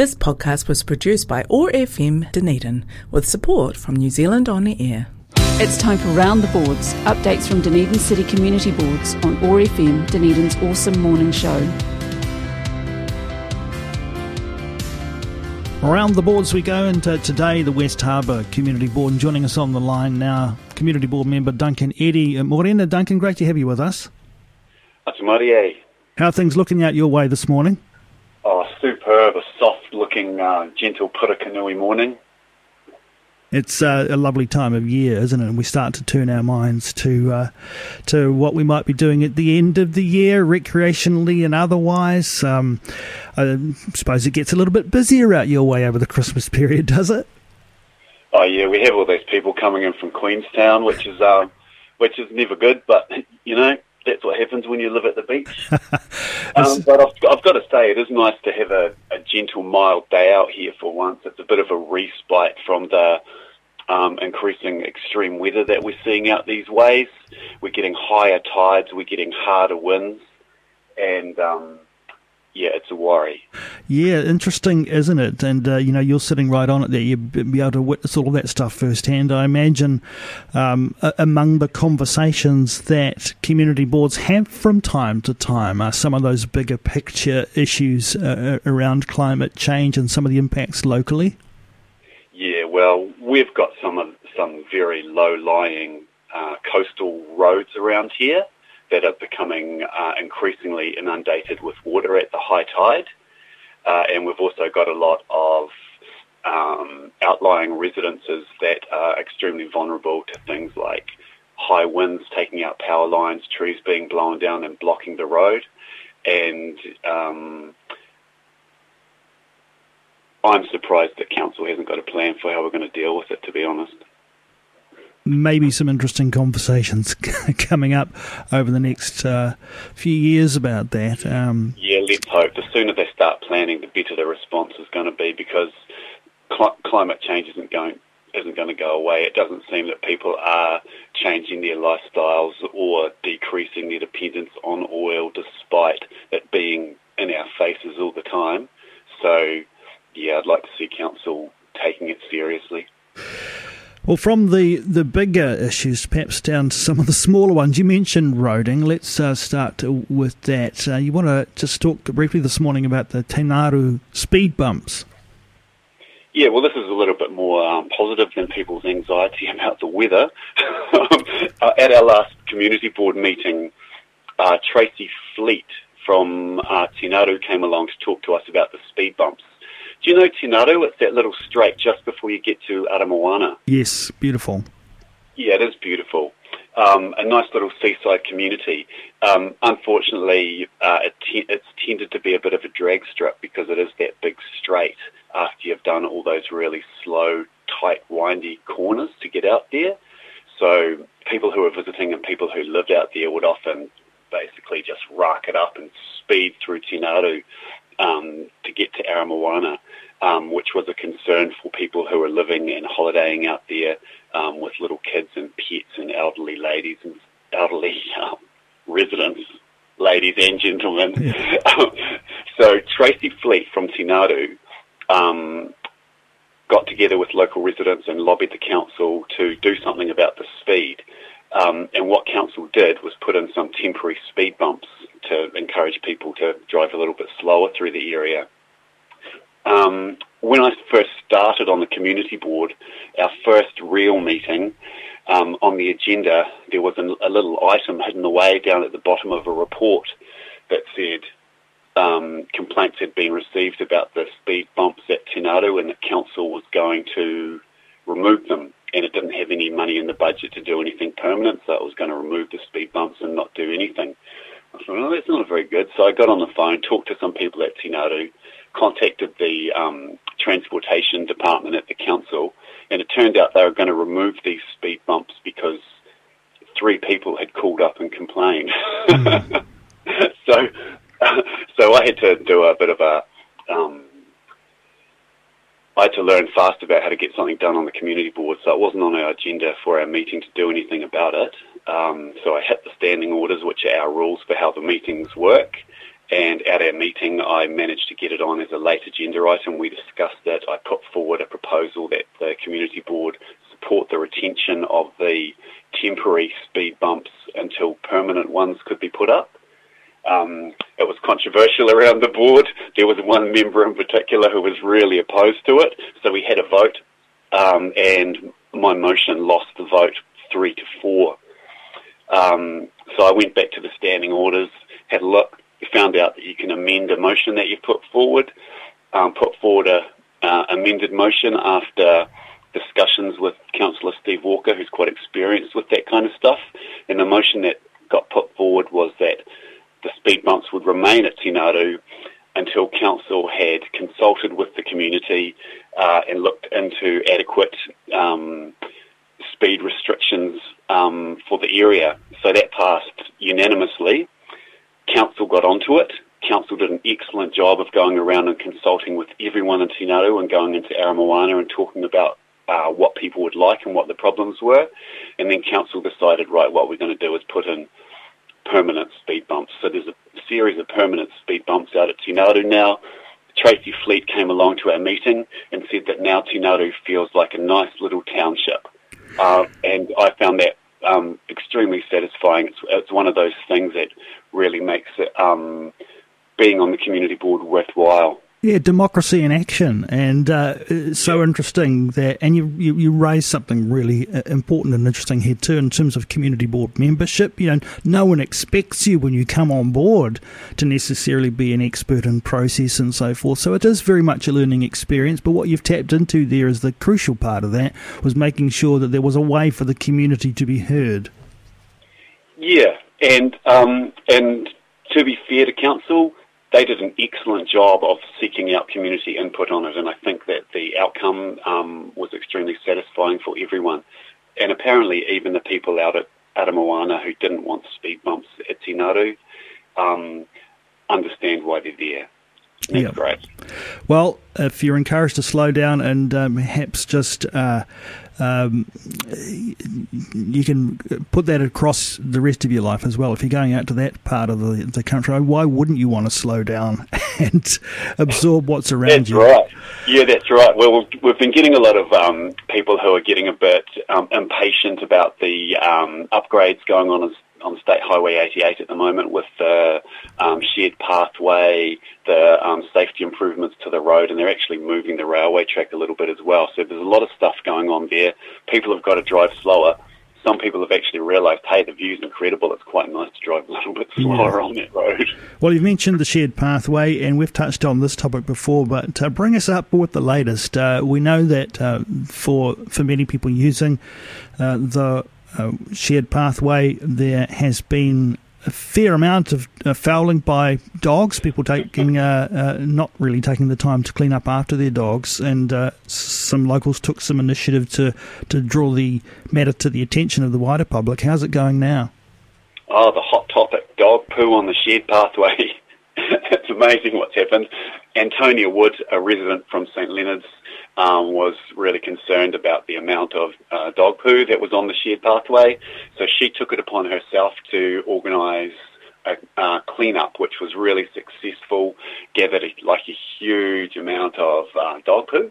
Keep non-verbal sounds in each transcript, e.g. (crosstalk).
This podcast was produced by OAR FM Dunedin with support from New Zealand On the Air. It's time for Round the Boards, updates from Dunedin City Community Boards on OAR FM, Dunedin's awesome morning show. Around the boards we go, and uh, today the West Harbour Community Board. And joining us on the line now, Community Board member Duncan Eddy. Uh, Morena, Duncan, great to have you with us. Ata mārie. How are things looking out your way this morning? Oh, superb. A soft looking, uh, gentle Purakaunui morning. It's uh, a lovely time of year, isn't it? And we start to turn our minds to uh, to what we might be doing at the end of the year, recreationally and otherwise. Um, I suppose it gets a little bit busier out your way over the Christmas period, does it? Oh yeah, we have all these people coming in from Queenstown, which is uh, which is never good, but (laughs) you know that's what happens when you live at the beach. (laughs) um, but I've, I've, got to say, it is nice to have a, a, gentle, mild day out here for once. It's a bit of a respite from the um, increasing extreme weather that we're seeing out these ways. We're getting higher tides, we're getting harder winds, and um, yeah, it's a worry. Yeah, interesting, isn't it? And uh, you know, you're sitting right on it there. You'll be able to witness all of that stuff firsthand. I imagine um, among the conversations that community boards have from time to time are some of those bigger picture issues uh, around climate change and some of the impacts locally. Yeah, well, we've got some of some very low-lying uh, coastal roads around here that are becoming uh, increasingly inundated with water at the high tide. Uh, and we've also got a lot of um, outlying residences that are extremely vulnerable to things like high winds taking out power lines, trees being blown down and blocking the road. And um, I'm surprised that council hasn't got a plan for how we're going to deal with it, to be honest maybe some interesting conversations (laughs) coming up over the next uh, few years about that. Um, yeah, let's hope. The sooner they start planning, the better the response is going to be because cl- climate change isn't going isn't going to go away. It doesn't seem that people are changing their lifestyles or decreasing their dependence on oil, despite it being in our faces all the time. So, yeah, I'd like to see council taking it seriously. Well, from the, the bigger issues, perhaps down to some of the smaller ones, you mentioned roading. Let's uh, start with that. Uh, you want to just talk briefly this morning about the Te Ngaru speed bumps. Yeah, well, this is a little bit more um, positive than people's anxiety (laughs) about the weather. (laughs) uh, at our last community board meeting, uh, Tracy Fleet from uh, Te Ngaru came along to talk to us about the speed bumps. Do you know Te Ngaru? It's that little strait just before you get to Aramoana. Yes, beautiful. Yeah, it is beautiful. Um, a nice little seaside community. Um, unfortunately, uh, it te- it's tended to be a bit of a drag strip because it is that big straight after you've done all those really slow, tight, windy corners to get out there. So people who are visiting and people who lived out there would often basically just rack it up and speed through Te Ngaru um, get to Aramoana, um, which was a concern for people who were living and holidaying out there um, with little kids and pets and elderly ladies and elderly um, residents, ladies and gentlemen. Yeah. (laughs) so Tracy Fleet from Te Ngaru um, got together with local residents and lobbied the council to do something about the speed. Um, and what council did was put in some temporary speed bumps to encourage people to drive a little bit slower through the area. Um, when I first started on the community board, our first real meeting, um, on the agenda, there was a, a, little item hidden away down at the bottom of a report that said um, complaints had been received about the speed bumps at Ngaru and the council was going to remove them. And it didn't have any money in the budget to do anything permanent, so it was going to remove the speed bumps and not do anything. I thought, well, that's not very good. So I got on the phone, talked to some people at Te Ngaru, contacted the um, transportation department at the council, and it turned out they were going to remove these speed bumps because three people had called up and complained. Mm. (laughs) so, (laughs) so I had to do a bit of a um, I had to learn fast about how to get something done on the community board, so it wasn't on our agenda for our meeting to do anything about it. Um, so I hit the standing orders, which are our rules for how the meetings work, and at our meeting, I managed to get it on as a late agenda item. We discussed it. I put forward a proposal that the community board support the retention of the temporary speed bumps until permanent ones could be put up. Um, it was controversial around the board. There was one member in particular who was really opposed to it, so we had a vote, um, and my motion lost the vote three to four. Um, so I went back to the standing orders, had a look, found out that you can amend a motion that you put forward, um, put forward a uh, amended motion after discussions with Councillor Steve Walker, who's quite experienced with that kind of stuff. And the motion that got put forward was that the speed bumps would remain at Te Ngaru until council had consulted with the community uh, and looked into adequate um, speed restrictions um, for the area. So that passed unanimously. Council got onto it. Council did an excellent job of going around and consulting with everyone in Te Ngaru and going into Aramoana and talking about uh, what people would like and what the problems were. And then council decided, right, what we're going to do is put in permanent speed bumps. So there's a series of permanent speed bumps out at Te Ngaru now. Tracy Fleet came along to our meeting and said that now Te Ngaru feels like a nice little township. Uh, and I found that um, extremely satisfying. It's, it's, one of those things that really makes it, um, being on the community board worthwhile. Yeah, democracy in action, and uh, it's so yeah. interesting that, and you, you you raise something really uh, important and interesting here too in terms of community board membership. You know, no one expects you when you come on board to necessarily be an expert in process and so forth. So it is very much a learning experience. But what you've tapped into there is the crucial part of that was making sure that there was a way for the community to be heard. Yeah, and um, and to be fair to council they did an excellent job of seeking out community input on it, and I think that the outcome um, was extremely satisfying for everyone. And apparently, even the people out at Aramoana who didn't want speed bumps at Te Ngaru um, understand why they're there. That's yep. great. Well, if you're encouraged to slow down and um, perhaps just uh, um, you can put that across the rest of your life as well. If you're going out to that part of the, the country, why wouldn't you want to slow down (laughs) and absorb what's around that's you? That's right. Yeah, that's right. Well, we've been getting a lot of um, people who are getting a bit um, impatient about the um, upgrades going on as on State Highway 88 at the moment with the um, shared pathway, the um, safety improvements to the road, and they're actually moving the railway track a little bit as well. So there's a lot of stuff going on there. People have got to drive slower. Some people have actually realised, hey, the view's incredible. It's quite nice to drive a little bit slower yeah. on that road. Well, you've mentioned the shared pathway, and we've touched on this topic before, but uh, bring us up with the latest. Uh, we know that uh, for for many people using uh, the uh, shared pathway, there has been a fair amount of uh, fouling by dogs. People taking uh, uh, not really taking the time to clean up after their dogs, and uh, some locals took some initiative to to draw the matter to the attention of the wider public. How's it going now? Oh, the hot topic: dog poo on the shared pathway. (laughs) it's amazing what's happened. Antonia Wood, a resident from St Leonard's, um, was really concerned about the amount of uh, dog poo that was on the shared pathway. So she took it upon herself to organise a uh, cleanup, which was really successful. Gathered a, like a huge amount of uh, dog poo.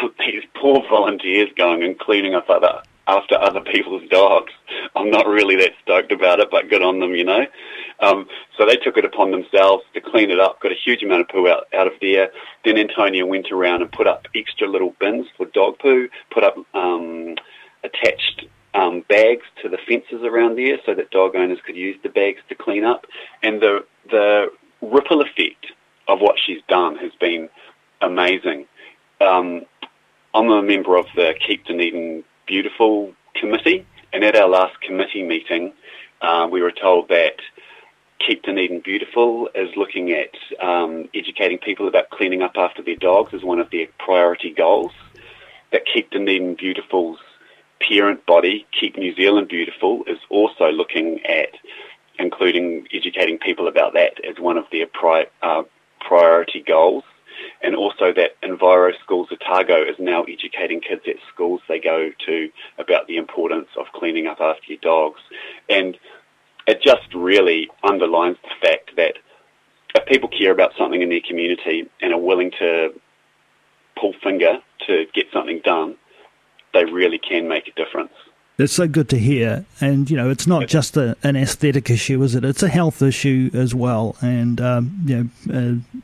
(laughs) These poor volunteers going and cleaning up other after other people's dogs. I'm not really that stoked about it, but good on them, you know. Um, so they took it upon themselves to clean it up, got a huge amount of poo out, out of there. Then Antonia went around and put up extra little bins for dog poo, put up um, attached um, bags to the fences around there so that dog owners could use the bags to clean up. And the, the ripple effect of what she's done has been amazing. Um, I'm a member of the Keep Dunedin Beautiful committee, and at our last committee meeting, uh, we were told that Keep Dunedin Beautiful is looking at um, educating people about cleaning up after their dogs as one of their priority goals. That Keep Dunedin Beautiful's parent body, Keep New Zealand Beautiful, is also looking at including educating people about that as one of their pri- uh, priority goals. And also that Enviro Schools Otago is now educating kids at schools they go to about the importance of cleaning up after your dogs. And it just really underlines the fact that if people care about something in their community and are willing to pull finger to get something done, they really can make a difference. It's so good to hear, and you know, it's not just a, an aesthetic issue, is it? It's a health issue as well, and um, you know, uh,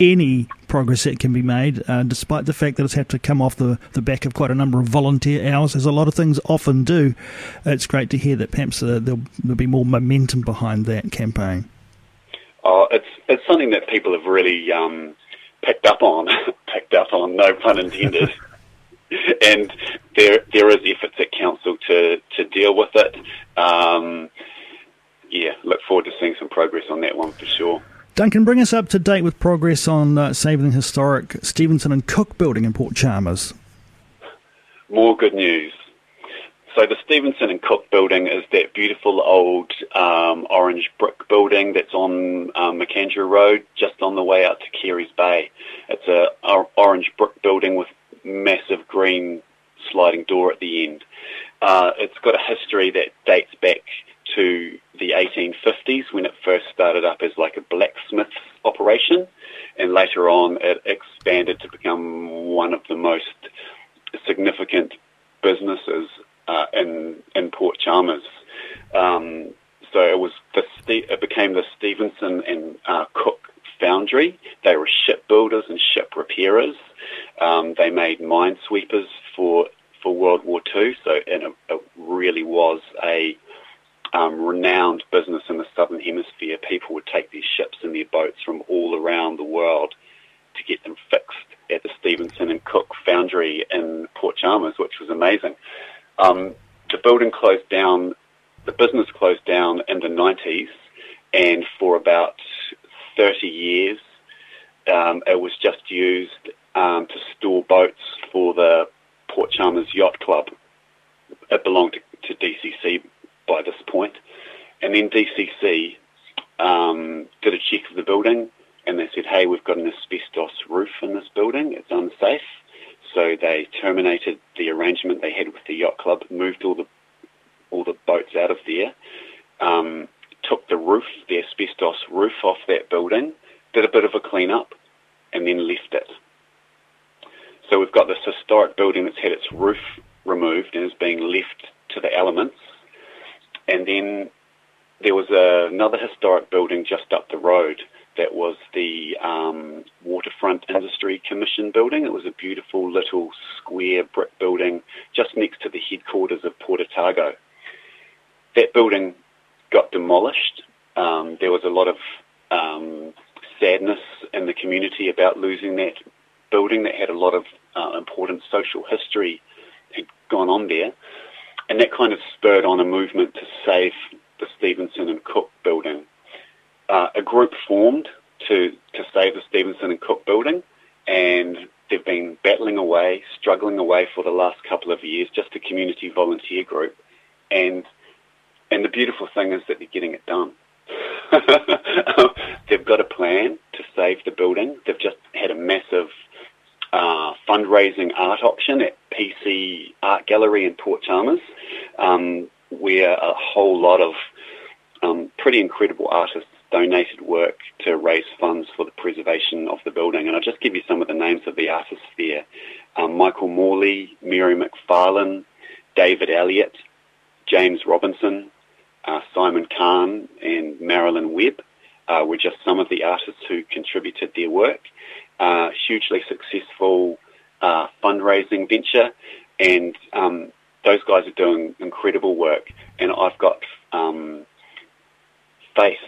any progress that can be made, uh, despite the fact that it's had to come off the, the back of quite a number of volunteer hours, as a lot of things often do. It's great to hear that perhaps uh, there'll, there'll be more momentum behind that campaign. Oh, it's it's something that people have really um, picked up on, (laughs) picked up on, no pun intended. (laughs) and there there is efforts at council to to deal with it. Um, yeah, look forward to seeing some progress on that one for sure. Duncan, bring us up to date with progress on uh, saving the historic Stevenson and Cook building in Port Chalmers. More good news. So the Stevenson and Cook building is that beautiful old um, orange brick building that's on um, McAndrew Road, just on the way out to Carey's Bay. It's a orange brick building with massive green sliding door at the end. Uh, it's got a history that dates back to the 1850s when it first started up as like a blacksmith's operation, and later on it expanded to become one of the most significant businesses uh, in in Port Chalmers. Um, so it was the it became the Stevenson and uh, Cook Foundry. They were shipbuilders and ship repairers. Um, they made minesweepers for for World War II. So and it, it really was a um, renowned business in the southern hemisphere. People would take these ships and their boats from all around the world to get them fixed at the Stevenson and Cook Foundry in Port Chalmers, which was amazing. Um, the building closed down, the business closed down in the 90s, and for about 30 years, um, it was just used um, to store boats for the Port Chalmers Yacht Club. It belonged to, to DCC by this point. And then DCC um, did a check of the building and they said, hey, we've got an asbestos roof in this building. It's unsafe. So they terminated the arrangement they had with the yacht club, moved all the all the boats out of there, um, took the roof, the asbestos roof off that building, did a bit of a clean up, and then left it. So we've got this historic building that's had its roof removed and is being left to the elements. And then there was a, another historic building just up the road that was the um, Waterfront Industry Commission building. It was a beautiful little square brick building just next to the headquarters of Port Otago. That building got demolished. Um, there was a lot of um, sadness in the community about losing that building that had a lot of uh, important social history had gone on there. And that kind of spurred on a movement to save the Stevenson and Cook building. Uh, a group formed to, to save the Stevenson and Cook building, and they've been battling away, struggling away for the last couple of years, just a community volunteer group. And, and the beautiful thing is that they're getting it done. (laughs) They've got a plan to save the building. They've just had a massive uh, fundraising art auction at Pea Sea Art Gallery in Port Chalmers, um, where a whole lot of um, pretty incredible artists donated work to raise funds for the preservation of the building. And I'll just give you some of the names of the artists there. Um, Michael Morley, Mary McFarlane, David Elliott, James Robinson, uh, Simon Kaan, and Marilyn Webb uh, were just some of the artists who contributed their work. Uh, hugely successful uh, fundraising venture, and um, those guys are doing incredible work. And I've got um, faith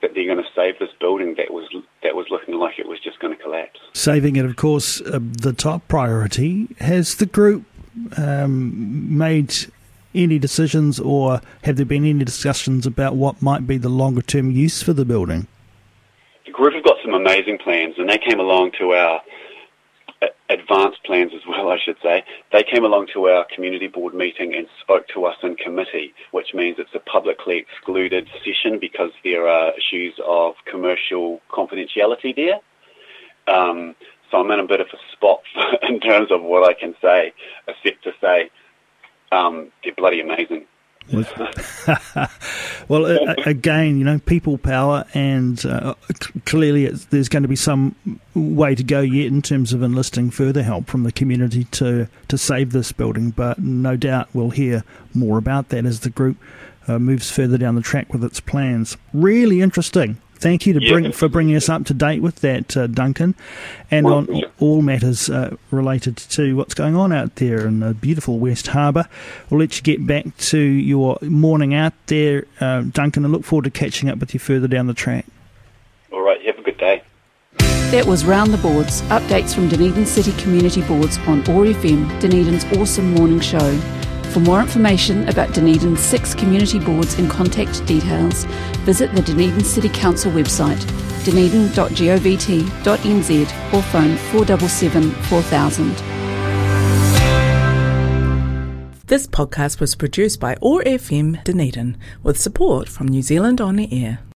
that they're going to save this building that was that was looking like it was just going to collapse. Saving it, of course, uh, the top priority. Has the group um, made any decisions, or have there been any discussions about what might be the longer term use for the building? The group have got some amazing plans, and they came along to our advanced plans as well, I should say. They came along to our community board meeting and spoke to us in committee, which means it's a publicly excluded session because there are issues of commercial confidentiality there. Um, so I'm in a bit of a spot (laughs) in terms of what I can say, except to say um, they're bloody amazing. (laughs) well, again, you know, people power, and uh, clearly there's going to be some way to go yet in terms of enlisting further help from the community to, to save this building. But no doubt we'll hear more about that as the group uh, moves further down the track with its plans. Really interesting. Thank you to Yeah. bring for bringing us up to date with that, uh, Duncan, and My on pleasure. all matters uh, related to what's going on out there in the beautiful West Harbour. We'll let you get back to your morning out there, uh, Duncan, and look forward to catching up with you further down the track. All right, have a good day. That was Round the Boards, updates from Dunedin City Community Boards on OAR FM, Dunedin's awesome morning show. For more information about Dunedin's six community boards and contact details, visit the Dunedin City Council website, dunedin.govt.nz or phone 477 4000. This podcast was produced by OAR FM Dunedin with support from New Zealand On the Air.